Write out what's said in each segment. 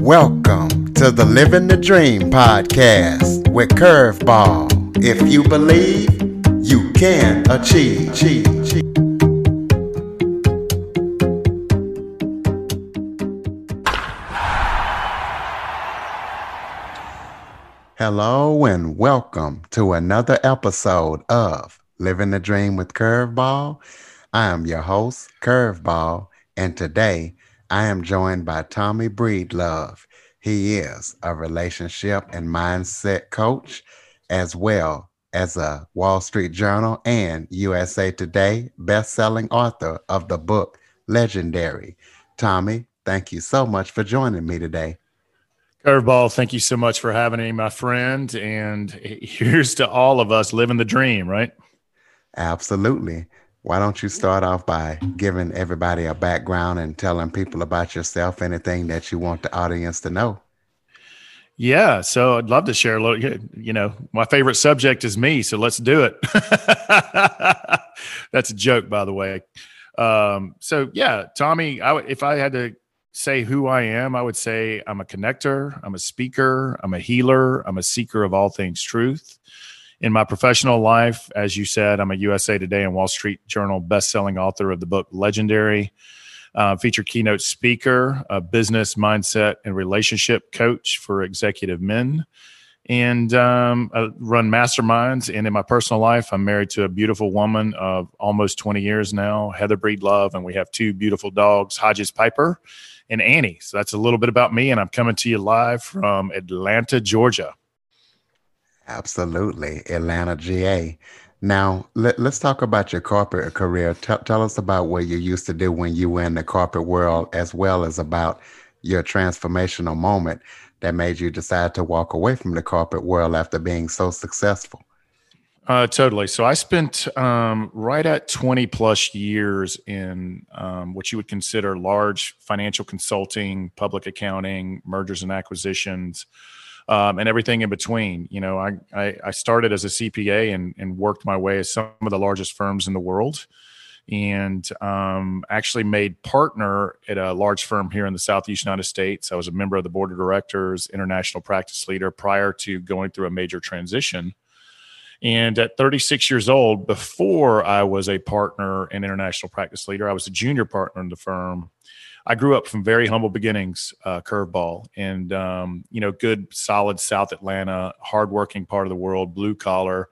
Welcome to the Living the Dream podcast with Curveball. If you believe, you can achieve. Hello and welcome to another episode of Living the Dream with Curveball. I am your host, Curveball, and today I am joined by Tommy Breedlove. He is a relationship and mindset coach, as well as a Wall Street Journal and USA Today best-selling author of the book Legendary. Tommy, thank you so much for joining me today. Curveball, thank you so much for having me, my friend. And here's to all of us living the dream, right? Absolutely. Why don't you start off by giving everybody a background and telling people about yourself, anything that you want the audience to know? Yeah, so I'd love to share a little. You know, my favorite subject is me, so let's do it. That's a joke, by the way. Um, so yeah, Tommy, I w- if I had to say who I am, I would say I'm a connector, I'm a speaker, I'm a healer, I'm a seeker of all things truth in my professional life, as you said, I'm a USA Today and Wall Street Journal best-selling author of the book Legendary, uh, featured keynote speaker, a business mindset and relationship coach for executive men, and um, run masterminds. And in my personal life, I'm married to a beautiful woman of almost 20 years now, Heather Breedlove, and we have two beautiful dogs, Hodges Piper and Annie. So that's a little bit about me, and I'm coming to you live from Atlanta, Georgia. Absolutely, Atlanta, GA. Now, let, us talk about your corporate career. Tell us about what you used to do when you were in the corporate world, as well as about your transformational moment that made you decide to walk away from the corporate world after being so successful. Uh, totally. So I spent um, right at 20 plus years in um, what you would consider large financial consulting, public accounting, mergers and acquisitions um, and everything in between. You know, I, I, I started as a CPA and, and worked my way as some of the largest firms in the world and um, actually made partner at a large firm here in the Southeast United States. I was a member of the board of directors, international practice leader prior to going through a major transition. And at 36 years old, before I was a partner and international practice leader, I was a junior partner in the firm. I grew up from very humble beginnings, uh, curveball, and um, you know, good, solid South Atlanta, hardworking part of the world, blue collar.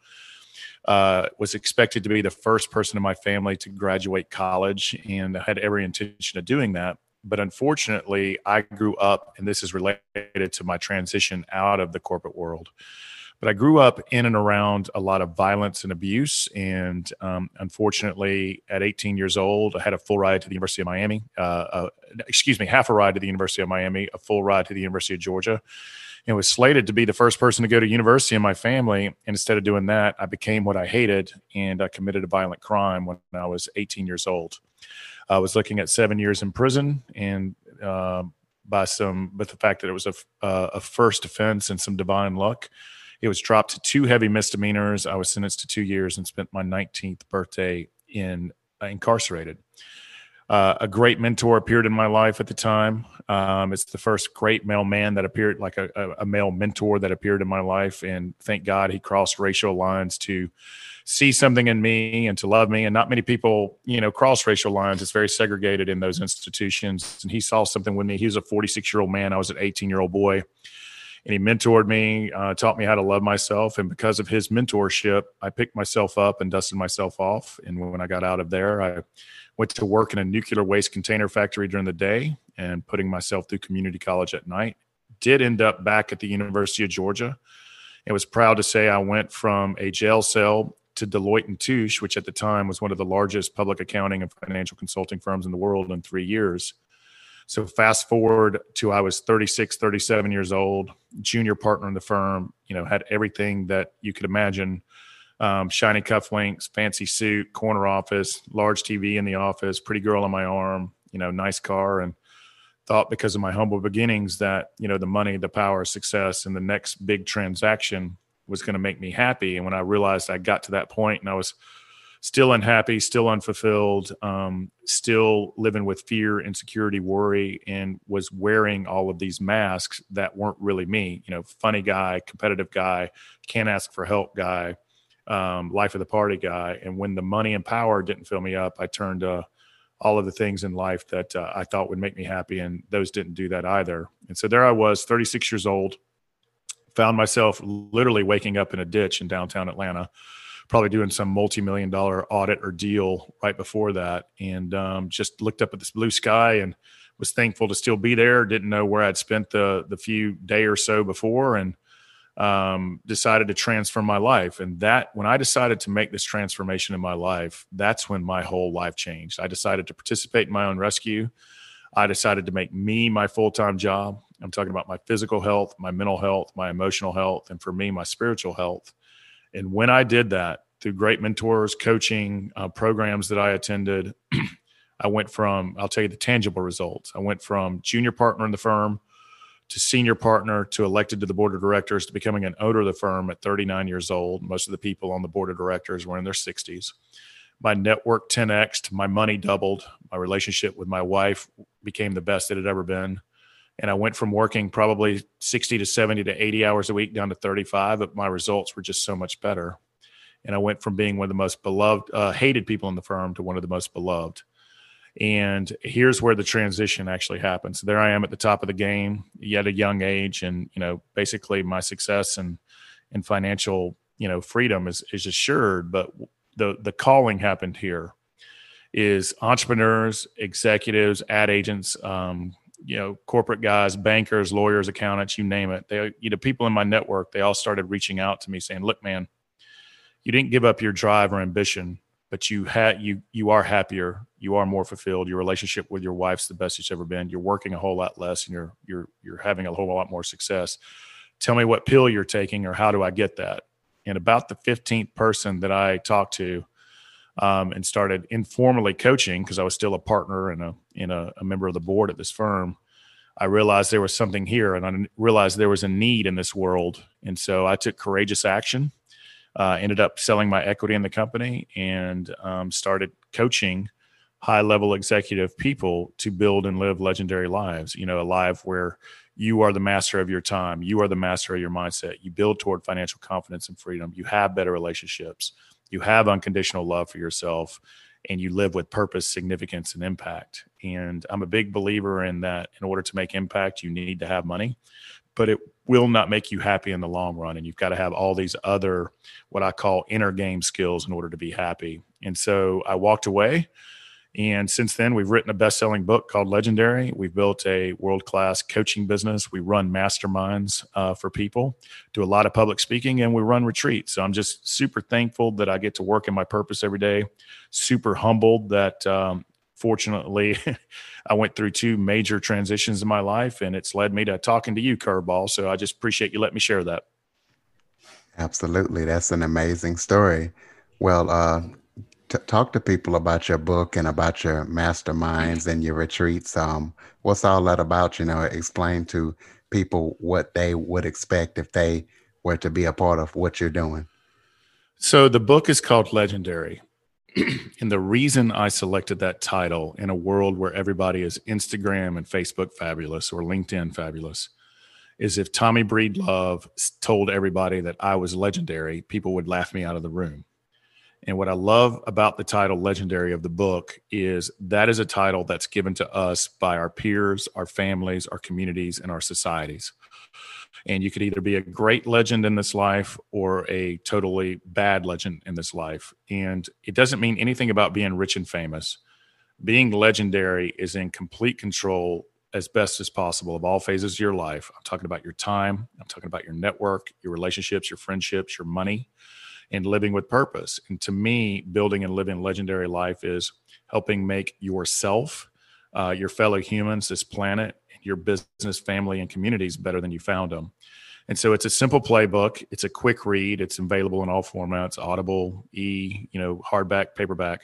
Uh, was expected to be the first person in my family to graduate college, and I had every intention of doing that. But unfortunately, I grew up, and this is related to my transition out of the corporate world. But I grew up in and around a lot of violence and abuse. And um, unfortunately, at 18 years old, I had a full ride to the University of Miami. Uh, uh, excuse me, half a ride to the University of Miami, a full ride to the University of Georgia. And was slated to be the first person to go to university in my family. And instead of doing that, I became what I hated and I committed a violent crime when I was 18 years old. I was looking at seven years in prison and uh, by some, but the fact that it was a, uh, a first offense and some divine luck, it was dropped to two heavy misdemeanors. I was sentenced to two years and spent my 19th birthday in uh, incarcerated. Uh, a great mentor appeared in my life at the time. Um, it's the first great male man that appeared, like a, a, male mentor that appeared in my life. And thank God he crossed racial lines to see something in me and to love me. And not many people, you know, cross racial lines. It's very segregated in those institutions. And he saw something with me. He was a 46 year old man. I was an 18 year old boy and he mentored me, uh, taught me how to love myself. And because of his mentorship, I picked myself up and dusted myself off. And when I got out of there, I went to work in a nuclear waste container factory during the day and putting myself through community college at night. Did end up back at the University of Georgia. and was proud to say I went from a jail cell to Deloitte and Touche, which at the time was one of the largest public accounting and financial consulting firms in the world in three years. So fast forward to I was 36, 37 years old, junior partner in the firm, you know, had everything that you could imagine. Um, shiny cufflinks, fancy suit, corner office, large TV in the office, pretty girl on my arm, you know, nice car, and thought because of my humble beginnings that you know the money, the power, success, and the next big transaction was going to make me happy. And when I realized I got to that point and I was still unhappy, still unfulfilled, um, still living with fear, insecurity, worry, and was wearing all of these masks that weren't really me. You know, funny guy, competitive guy, can't ask for help guy, um, life of the party guy. And when the money and power didn't fill me up, I turned to all of the things in life that uh, I thought would make me happy, and those didn't do that either. And so there I was, 36 years old, found myself literally waking up in a ditch in downtown Atlanta probably doing some multi-million dollar audit or deal right before that. And um, just looked up at this blue sky and was thankful to still be there. Didn't know where i'd spent the the few day or so before and um, decided to transform my life. And that when i decided to make this transformation in my life that's when my whole life changed. I decided to participate in my own rescue. I decided to make me my full-time job. I'm talking about my physical health my mental health my emotional health and for me my spiritual health and when I did that through great mentors, coaching, uh, programs that I attended, I went from, I'll tell you the tangible results. I went from junior partner in the firm to senior partner to elected to the board of directors to becoming an owner of the firm at 39 years old. Most of the people on the board of directors were in their 60s. My network 10x, my money doubled. My relationship with my wife became the best it had ever been and I went from working probably 60 to 70 to 80 hours a week down to 35, but my results were just so much better. And I went from being one of the most beloved, uh, hated people in the firm to one of the most beloved. And here's where the transition actually happens. So there I am at the top of the game, yet a young age, and you know, basically my success and and financial, you know, freedom is is assured. But the the calling happened here is entrepreneurs, executives, ad agents, um, you know corporate guys bankers lawyers accountants you name it. They you know people in my network they all started reaching out to me saying look man you didn't give up your drive or ambition but you had you you are happier. You are more fulfilled. Your relationship with your wife's the best it's ever been. You're working a whole lot less and you're you're you're having a whole lot more success. Tell me what pill you're taking or how do i get that? And about the 15th person that i talked to um, and started informally coaching because I was still a partner and a a, a, member of the board at this firm. I realized there was something here, and I realized there was a need in this world, and so I took courageous action. Uh, ended up selling my equity in the company and um, started coaching high level executive people to build and live legendary lives. You know, a life where you are the master of your time, you are the master of your mindset. You build toward financial confidence and freedom. You have better relationships you have unconditional love for yourself and you live with purpose, significance, and impact. And I'm a big believer in that in order to make impact, you need to have money, but it will not make you happy in the long run. And you've got to have all these other, what I call inner game skills in order to be happy. And so I walked away and since then, we've written a best selling book called Legendary. We've built a world class coaching business. We run masterminds uh, for people, do a lot of public speaking, and we run retreats. So I'm just super thankful that I get to work in my purpose every day. Super humbled that um, fortunately I went through two major transitions in my life, and it's led me to talking to you, Curveball. So I just appreciate you letting me share that. Absolutely. That's an amazing story. Well, uh, t- talk to people about your book and about your masterminds and your retreats. Um, what's all that about? You know, explain to people what they would expect if they were to be a part of what you're doing. So the book is called Legendary. and the reason I selected that title in a world where everybody is Instagram and Facebook fabulous or LinkedIn fabulous is if Tommy Breedlove told everybody that I was legendary, people would laugh me out of the room. And what I love about the title Legendary of the book is that is a title that's given to us by our peers, our families, our communities, and our societies. And you could either be a great legend in this life or a totally bad legend in this life. And it doesn't mean anything about being rich and famous. Being legendary is in complete control as best as possible of all phases of your life. I'm talking about your time, I'm talking about your network, your relationships, your friendships, your money and living with purpose. And to me, building and living legendary life is helping make yourself, uh, your fellow humans, this planet, your business, family, and communities better than you found them. And so it's a simple playbook. It's a quick read. It's available in all formats: Audible, e, you know, hardback, paperback.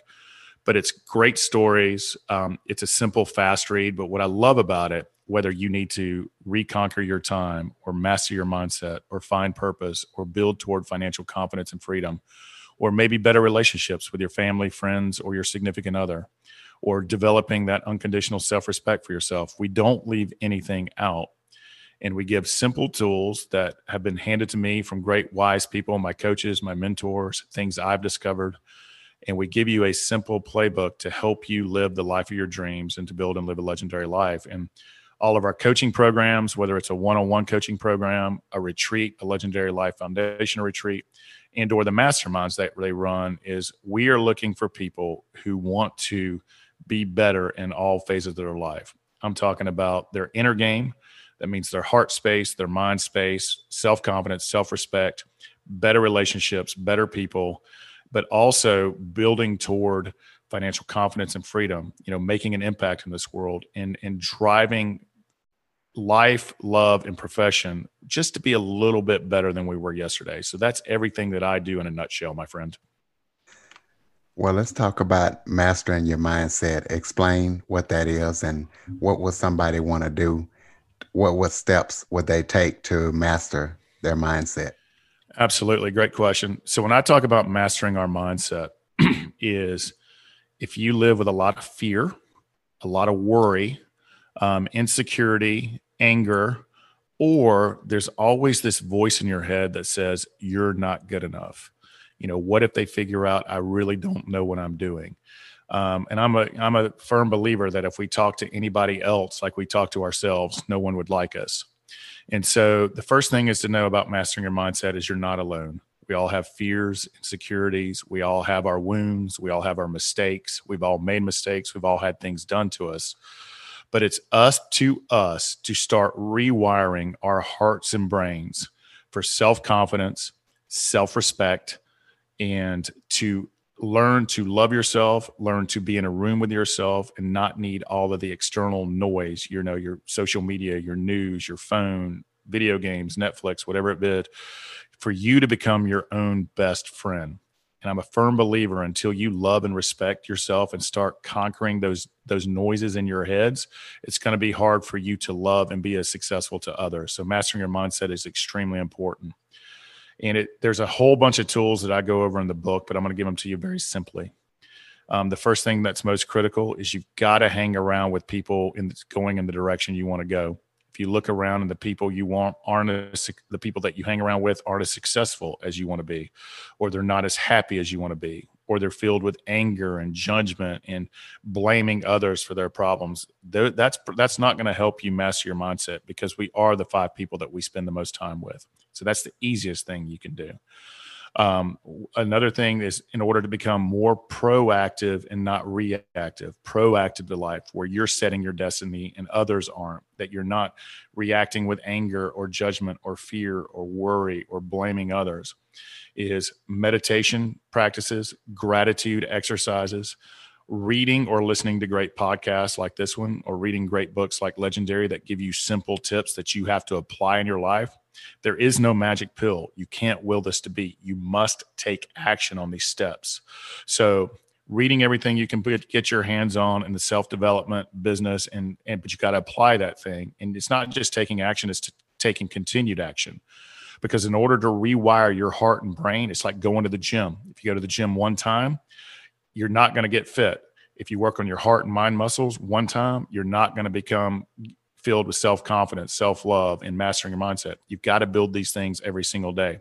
But it's great stories. Um, it's a simple, fast read. But what I love about it whether you need to reconquer your time or master your mindset or find purpose or build toward financial confidence and freedom or maybe better relationships with your family, friends, or your significant other, or developing that unconditional self respect for yourself. We don't leave anything out. And we give simple tools that have been handed to me from great, wise people, my coaches, my mentors, things I've discovered. And we give you a simple playbook to help you live the life of your dreams and to build and live a legendary life. And all of our coaching programs, whether it's a one-on-one coaching program, a retreat, a legendary life foundation retreat, and or the masterminds that they run is we are looking for people who want to be better in all phases of their life. I'm talking about their inner game. That means their heart space, their mind space, self confidence, self respect, better relationships, better people, but also building toward financial confidence and freedom, you know, making an impact in this world and, and driving life, love, and profession just to be a little bit better than we were yesterday. So that's everything that I do in a nutshell, my friend. Well, let's talk about mastering your mindset. Explain what that is and what would somebody want to do? What what steps would they take to master their mindset? Absolutely. Great question. So when I talk about mastering our mindset is if you live with a lot of fear, a lot of worry, um, insecurity, anger, or there's always this voice in your head that says, you're not good enough. You know what if they figure out i really don't know what i'm doing? Um, and i'm a i'm a firm believer that if we talk to anybody else like we talk to ourselves no one would like us. And so the first thing is to know about mastering your mindset is you're not alone we all have fears insecurities. We all have our wounds. We all have our mistakes. We've all made mistakes. We've all had things done to us. But it's us to us to start rewiring our hearts and brains for self-confidence self-respect and to learn to love yourself learn to be in a room with yourself and not need all of the external noise you know your social media your news your phone video games netflix whatever it be for you to become your own best friend and i'm a firm believer until you love and respect yourself and start conquering those those noises in your heads it's going to be hard for you to love and be as successful to others so mastering your mindset is extremely important and it there's a whole bunch of tools that I go over in the book, but I'm going to give them to you very simply. Um, the first thing that's most critical is you've got to hang around with people in going in the direction you want to go. If you look around and the people you want aren't as, the people that you hang around with aren't as successful as you want to be, or they're not as happy as you want to be, or they're filled with anger and judgment and blaming others for their problems, that's that's not going to help you master your mindset because we are the five people that we spend the most time with. So that's the easiest thing you can do. Um, another thing is in order to become more proactive and not reactive, proactive to life, where you're setting your destiny and others aren't, that you're not reacting with anger or judgment or fear or worry or blaming others, is meditation practices, gratitude exercises, reading or listening to great podcasts like this one, or reading great books like Legendary that give you simple tips that you have to apply in your life there is no magic pill. You can't will this to be. You must take action on these steps. So, reading everything you can get your hands on in the self development business, and and but you got to apply that thing. And it's not just taking action; it's taking continued action. Because in order to rewire your heart and brain, it's like going to the gym. If you go to the gym one time, you're not going to get fit. If you work on your heart and mind muscles one time, you're not going to become filled with self confidence, self love, and mastering your mindset. You've got to build these things every single day.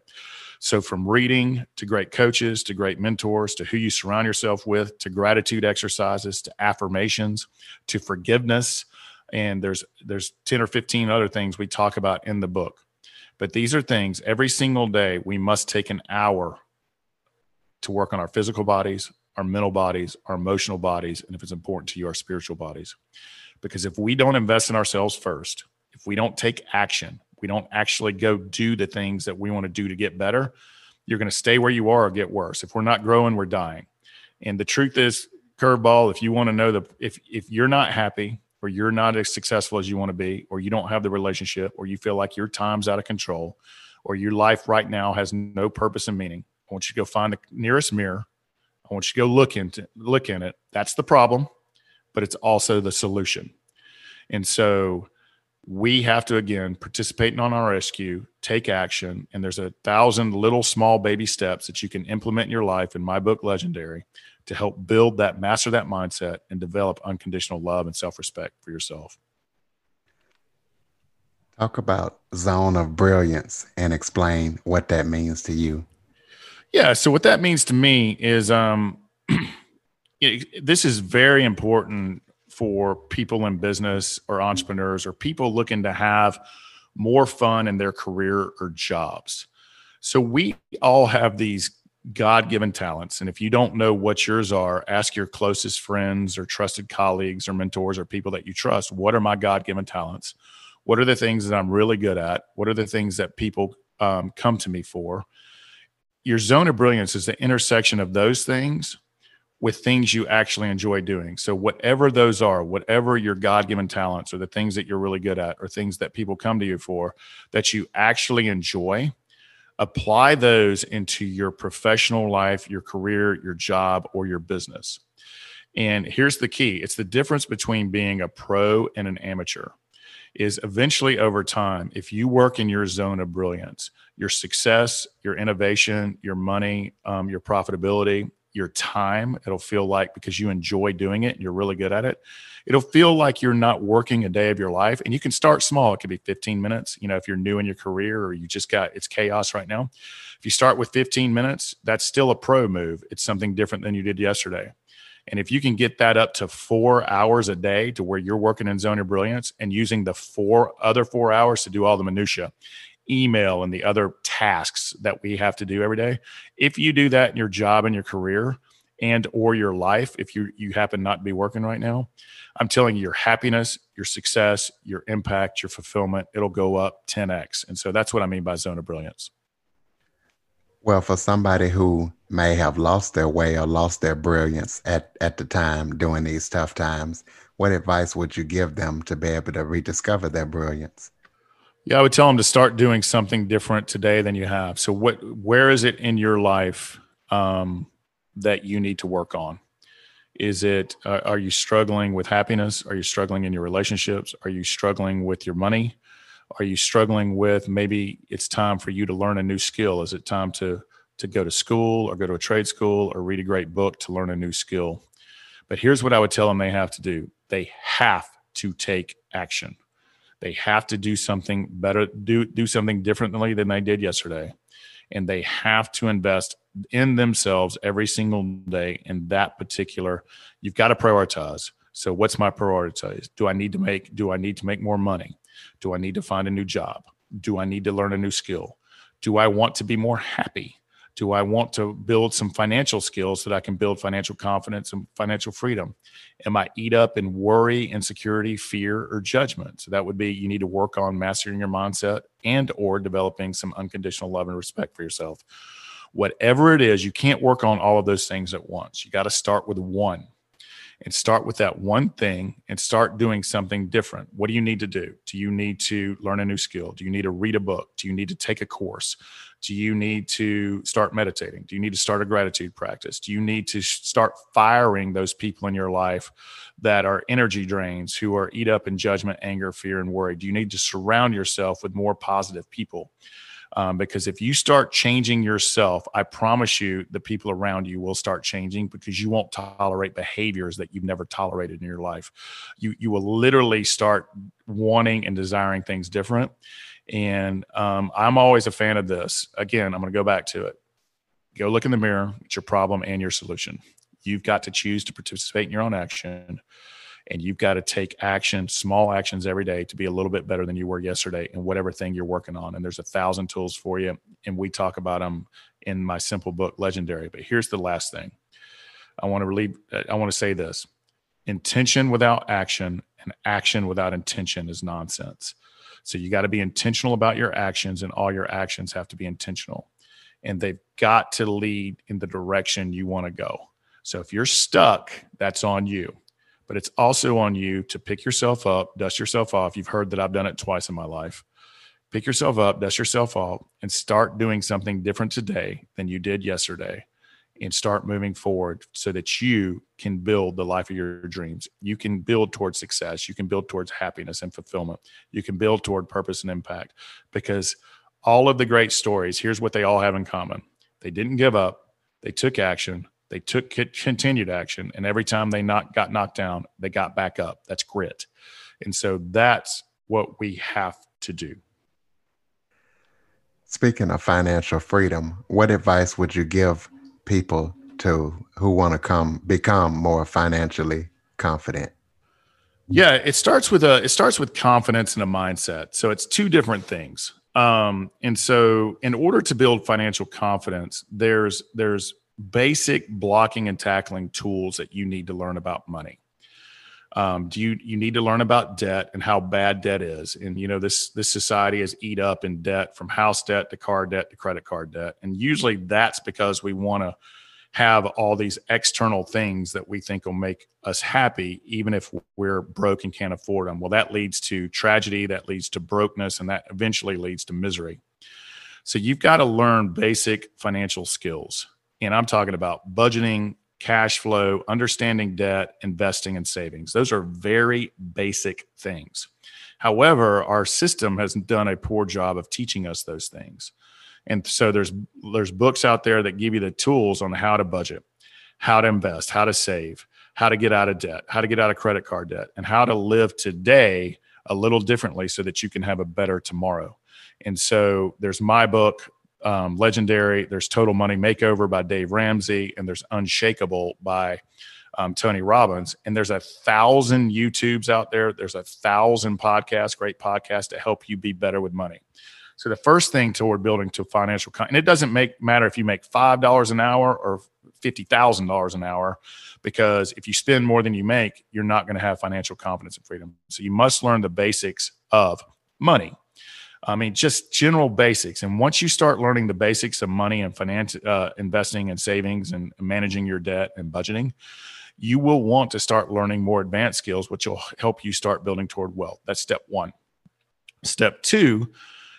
So, from reading to great coaches to great mentors to who you surround yourself with to gratitude exercises to affirmations to forgiveness, and there's there's 10 or 15 other things we talk about in the book. But these are things every single day we must take an hour to work on our physical bodies, our mental bodies, our emotional bodies, and if it's important to you, our spiritual bodies. Because if we don't invest in ourselves first, if we don't take action, we don't actually go do the things that we want to do to get better, you're going to stay where you are or get worse. If we're not growing, we're dying. And the truth is, curveball, if you want to know the if if you're not happy or you're not as successful as you want to be, or you don't have the relationship, or you feel like your time's out of control, or your life right now has no purpose and meaning, I want you to go find the nearest mirror. I want you to go look into look in it. That's the problem but it's also the solution. And so we have to again participate in on our rescue, take action, and there's a thousand little small baby steps that you can implement in your life in my book Legendary to help build that master that mindset and develop unconditional love and self-respect for yourself. Talk about zone of brilliance and explain what that means to you. Yeah, so what that means to me is um this is very important for people in business or entrepreneurs or people looking to have more fun in their career or jobs. So we all have these God given talents. And if you don't know what yours are, ask your closest friends or trusted colleagues or mentors or people that you trust what are my God given talents? What are the things that I'm really good at? What are the things that people um, come to me for? Your zone of brilliance is the intersection of those things with things you actually enjoy doing. So, whatever those are, whatever your God given talents or the things that you're really good at or things that people come to you for that you actually enjoy, apply those into your professional life, your career, your job, or your business. And here's the key it's the difference between being a pro and an amateur. Is eventually over time, if you work in your zone of brilliance, your success, your innovation, your money, um, your profitability, your time. It'll feel like because you enjoy doing it you're really good at it, it'll feel like you're not working a day of your life. And you can start small. It could be 15 minutes. You know, if you're new in your career or you just got it's chaos right now. If you start with 15 minutes, that's still a pro move. It's something different than you did yesterday. And if you can get that up to four hours a day to where you're working in zone of brilliance and using the four other four hours to do all the minutia, email and the other tasks that we have to do every day if you do that in your job and your career and or your life if you you happen not to be working right now i'm telling you your happiness your success your impact your fulfillment it'll go up 10x and so that's what i mean by zone of brilliance well for somebody who may have lost their way or lost their brilliance at at the time during these tough times what advice would you give them to be able to rediscover their brilliance yeah, I would tell them to start doing something different today than you have. So, what, where is it in your life um, that you need to work on? Is it, uh, are you struggling with happiness? Are you struggling in your relationships? Are you struggling with your money? Are you struggling with maybe it's time for you to learn a new skill? Is it time to to go to school or go to a trade school or read a great book to learn a new skill? But here's what I would tell them they have to do. They have to take action. They have to do something better, do do something differently than they did yesterday. And they have to invest in themselves every single day in that particular. You've got to prioritize. So what's my prioritize? Do I need to make do I need to make more money? Do I need to find a new job? Do I need to learn a new skill? Do I want to be more happy? Do I want to build some financial skills so that I can build financial confidence and financial freedom? Am I eat up in worry, insecurity, fear, or judgment? So that would be you need to work on mastering your mindset and or developing some unconditional love and respect for yourself. Whatever it is, you can't work on all of those things at once. You got to start with one and start with that one thing and start doing something different. What do you need to do? Do you need to learn a new skill? Do you need to read a book? Do you need to take a course? Do you need to start meditating? Do you need to start a gratitude practice? Do you need to start firing those people in your life that are energy drains, who are eat up in judgment, anger, fear, and worry? Do you need to surround yourself with more positive people? Um, because if you start changing yourself, I promise you the people around you will start changing because you won't tolerate behaviors that you've never tolerated in your life. You you will literally start wanting and desiring things different. And um, I'm always a fan of this. Again, I'm going to go back to it. Go look in the mirror. It's your problem and your solution. You've got to choose to participate in your own action and you've got to take action, small actions every day to be a little bit better than you were yesterday in whatever thing you're working on. And there's a thousand tools for you. And we talk about them in my simple book, Legendary. But here's the last thing I want to relieve, uh, I want to say this intention without action and action without intention is nonsense. So you got to be intentional about your actions, and all your actions have to be intentional. And they've got to lead in the direction you want to go. So if you're stuck, that's on you. But it's also on you to pick yourself up, dust yourself off. You've heard that I've done it twice in my life. Pick yourself up, dust yourself off, and start doing something different today than you did yesterday. and start moving forward so that you can build the life of your dreams. You can build towards success. You can build towards happiness and fulfillment. You can build toward purpose and impact because all of the great stories, here's what they all have in common they didn't give up, they took action, they took continued action, and every time they not, got knocked down, they got back up. That's grit. And so that's what we have to do. Speaking of financial freedom, what advice would you give people to who want to come become more financially confident? Yeah, it starts with a it starts with confidence and a mindset. So it's two different things. Um, and so in order to build financial confidence, there's there's basic blocking and tackling tools that you need to learn about money. Um, do you you need to learn about debt and how bad debt is? And you know this this society is eat up in debt from house debt to car debt to credit card debt, and usually that's because we want to have all these external things that we think will make us happy, even if we're broke and can't afford them. Well, that leads to tragedy, that leads to brokenness, and that eventually leads to misery. So you've got to learn basic financial skills. And I'm talking about budgeting, cash flow, understanding debt, investing, and savings. Those are very basic things. However, our system has done a poor job of teaching us those things. And so there's there's books out there that give you the tools on how to budget, how to invest, how to save, how to get out of debt, how to get out of credit card debt, and how to live today a little differently so that you can have a better tomorrow. And so there's my book, um, legendary. There's Total Money Makeover by Dave Ramsey, and there's Unshakable by um, Tony Robbins. And there's a thousand YouTubes out there. There's a thousand podcasts, great podcasts to help you be better with money. So the first thing toward building to financial, con- and it doesn't make matter if you make five dollars an hour or fifty thousand dollars an hour, because if you spend more than you make, you're not going to have financial confidence and freedom. So you must learn the basics of money. I mean, just general basics. And once you start learning the basics of money and finance, uh, investing and savings and managing your debt and budgeting, you will want to start learning more advanced skills, which will help you start building toward wealth. That's step one. Step two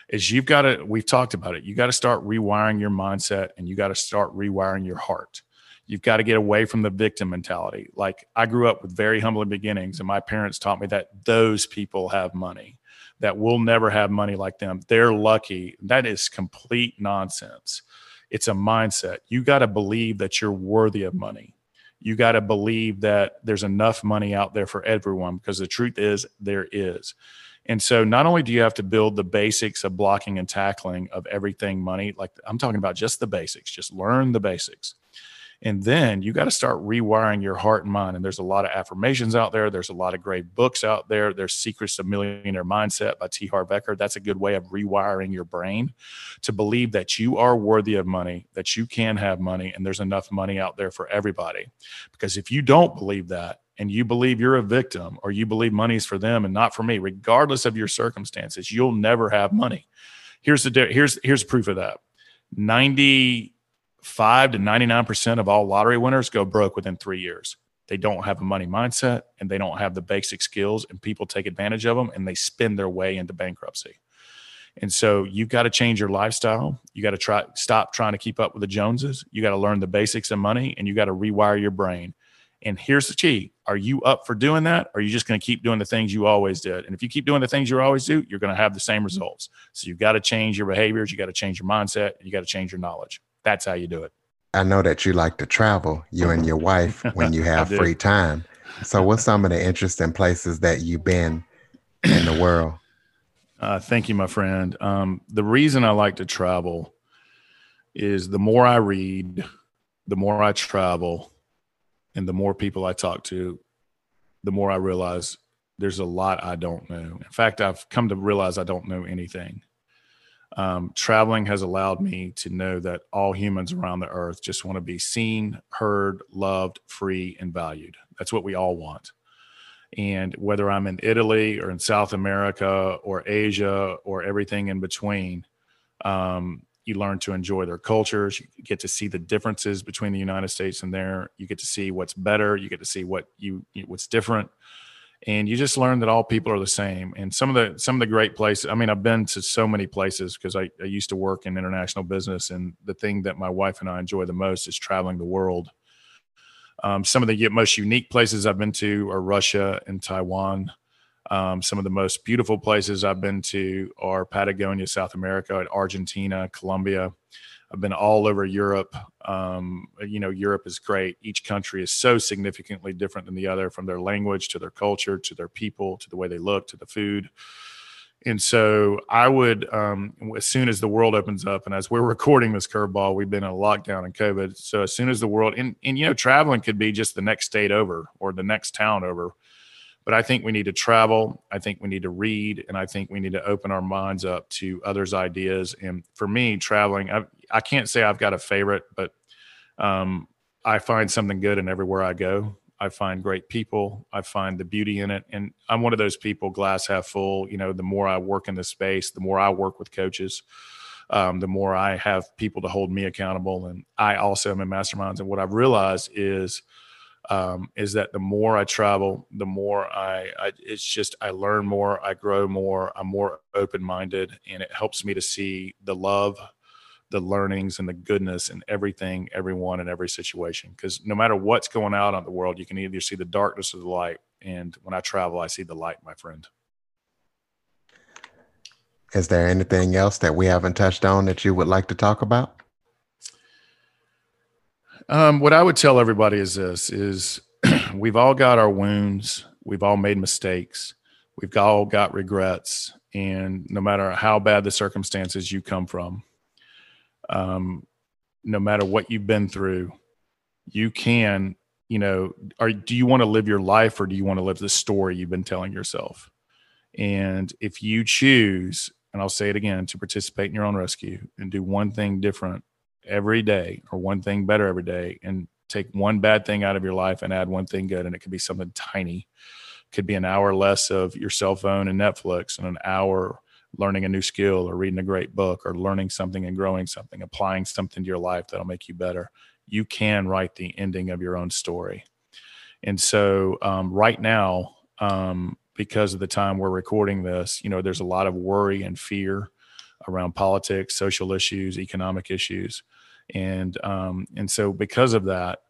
is you've got to, we've talked about it, you got to start rewiring your mindset and you got to start rewiring your heart. You've got to get away from the victim mentality. Like I grew up with very humble beginnings, and my parents taught me that those people have money that we'll never have money like them. They're lucky. That is complete nonsense. It's a mindset. You got to believe that you're worthy of money. You got to believe that there's enough money out there for everyone because the truth is there is. And so not only do you have to build the basics of blocking and tackling of everything money, like I'm talking about just the basics, just learn the basics. And then you got to start rewiring your heart and mind. And there's a lot of affirmations out there. There's a lot of great books out there. There's Secrets of Millionaire Mindset by T. Harv Eker. That's a good way of rewiring your brain to believe that you are worthy of money, that you can have money, and there's enough money out there for everybody. Because if you don't believe that, and you believe you're a victim or you believe money is for them and not for me, regardless of your circumstances, you'll never have money. Here's the here's here's proof of that. 90 five to 99% of all lottery winners go broke within three years. They don't have a money mindset and they don't have the basic skills, and people take advantage of them and they spin their way into bankruptcy. And so you've got to change your lifestyle. You got to try stop trying to keep up with the Joneses. You got to learn the basics of money and you got to rewire your brain. And here's the key. Are you up for doing that? Or are you just going to keep doing the things you always did? And if you keep doing the things you always do, you're going to have the same results. So you've got to change your behaviors, you got to change your mindset, you got to change your knowledge. That's how you do it. I know that you like to travel, you and your wife, when you have free time. So, what's some of the interesting places that you've been in the world? Uh, thank you, my friend. Um, the reason I like to travel is the more I read, the more I travel, and the more people I talk to, the more I realize there's a lot I don't know. In fact, I've come to realize I don't know anything um, traveling has allowed me to know that all humans around the earth just want to be seen, heard, loved, free, and valued. That's what we all want. And whether I'm in Italy or in South America or Asia or everything in between, um, you learn to enjoy their cultures. You get to see the differences between the United States and there. You get to see what's better. You get to see what you what's different and you just learn that all people are the same. And some of the some of the great places. I mean, I've been to so many places because I, I used to work in international business, and the thing that my wife and I enjoy the most is traveling the world. Um, some of the most unique places I've been to are Russia and Taiwan. Um, some of the most beautiful places I've been to are Patagonia, South America, Argentina, Colombia. I've been all over Europe. Um, you know, Europe is great. Each country is so significantly different than the other, from their language to their culture to their people to the way they look to the food. And so I would, um, as soon as the world opens up, and as we're recording this curveball, we've been in a lockdown and COVID. So as soon as the world, and, and you know, traveling could be just the next state over or the next town over but I think we need to travel. I think we need to read, and I think we need to open our minds up to others' ideas. And for me, traveling, I, I can't say I've got a favorite, but um, I find something good in everywhere I go. I find great people. I find the beauty in it. And I'm one of those people, glass half full. You know, the more I work in this space, the more I work with coaches, um, the more I have people to hold me accountable. And I also am in masterminds. And what I've realized is, um, is that the more I travel, the more I, I, it's just I learn more, I grow more, I'm more open minded, and it helps me to see the love, the learnings, and the goodness in everything, everyone, and every situation. Because no matter what's going on in the world, you can either see the darkness or the light. And when I travel, I see the light, my friend. Is there anything else that we haven't touched on that you would like to talk about? Um, what I would tell everybody is this: is we've all got our wounds, we've all made mistakes, we've all got regrets, and no matter how bad the circumstances you come from, um, no matter what you've been through, you can, you know, are do you want to live your life or do you want to live the story you've been telling yourself? And if you choose, and I'll say it again, to participate in your own rescue and do one thing different every day or one thing better every day and take one bad thing out of your life and add one thing good and it could be something tiny could be an hour less of your cell phone and netflix and an hour learning a new skill or reading a great book or learning something and growing something applying something to your life that'll make you better you can write the ending of your own story. And so um, right now um, because of the time we're recording this you know there's a lot of worry and fear around politics social issues economic issues. And um, and so because of that,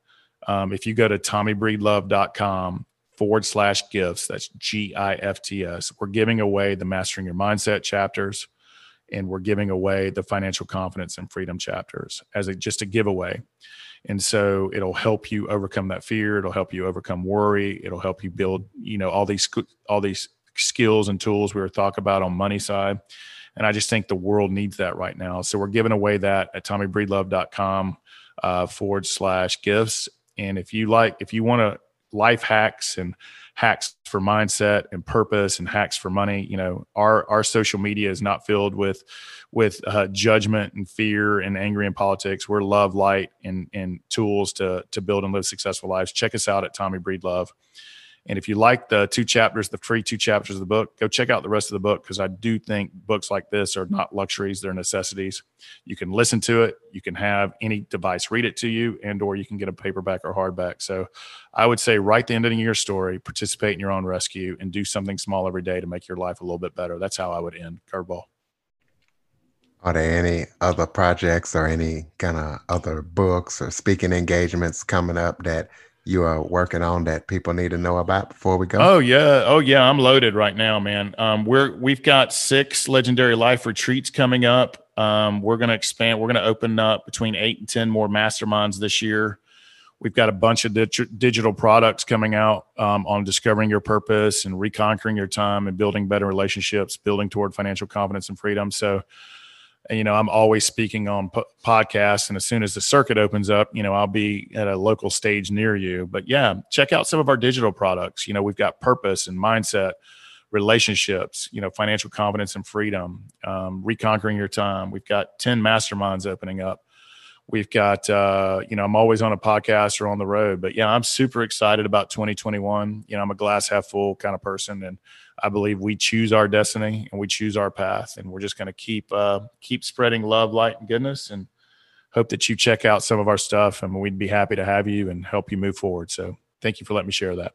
um, if you go to tommybreedlove.com forward slash gifts, that's G I F T S, we're giving away the Mastering Your Mindset chapters and we're giving away the financial confidence and freedom chapters as a, just a giveaway. And so it'll help you overcome that fear. It'll help you overcome worry. It'll help you build, you know, all these, all these skills and tools we were talking about on money side. And I just think the world needs that right now. So we're giving away that at tommybreedlove.com uh, forward slash gifts. And if you like, if you want to life hacks and hacks for mindset and purpose and hacks for money, you know, our, our social media is not filled with, with uh, judgment and fear and angry in politics. We're love, light, and, and tools to, to build and live successful lives. Check us out at Tommy Breedlove. And if you like the two chapters, the free two chapters of the book, go check out the rest of the book because I do think books like this are not luxuries; they're necessities. You can listen to it, you can have any device read it to you, and or you can get a paperback or hardback. So, I would say write the ending of your story, participate in your own rescue, and do something small every day to make your life a little bit better. That's how I would end curveball. Are there any other projects or any kind of other books or speaking engagements coming up that you are working on that people need to know about before we go? Oh yeah, oh yeah, I'm loaded right now, man. Um, we're we've got six legendary life retreats coming up. Um, we're going to expand. We're going to open up between eight and ten more masterminds this year. We've got a bunch of digital products coming out um, on discovering your purpose and reconquering your time and building better relationships, building toward financial confidence and freedom. So you know, I'm always speaking on po- podcasts, and as soon as the circuit opens up, you know, I'll be at a local stage near you. But yeah, check out some of our digital products. You know, we've got purpose and mindset, relationships, you know, financial confidence and freedom, um, reconquering your time. We've got ten masterminds opening up. We've got, uh, you know, I'm always on a podcast or on the road, but yeah, I'm super excited about 2021. You know, I'm a glass half full kind of person, and I believe we choose our destiny and we choose our path, and we're just going to keep uh, keep spreading love, light, and goodness, and hope that you check out some of our stuff, and we'd be happy to have you and help you move forward. So, thank you for letting me share that.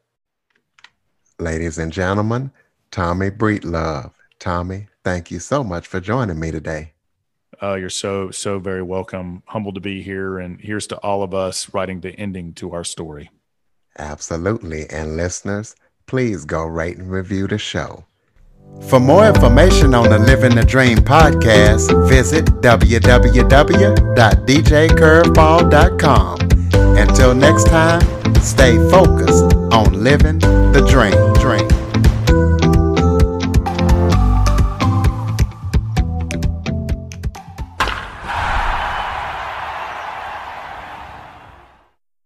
ladies and gentlemen, Tommy Breedlove. Tommy, thank you so much for joining me today. Uh, you're so, so very welcome. Humbled to be here. And here's to all of us writing the ending to our story. Absolutely. And listeners, please go rate and review the show. For more information on the Living the Dream podcast, visit www.djcurveball.com. Until next time, stay focused on living the dream.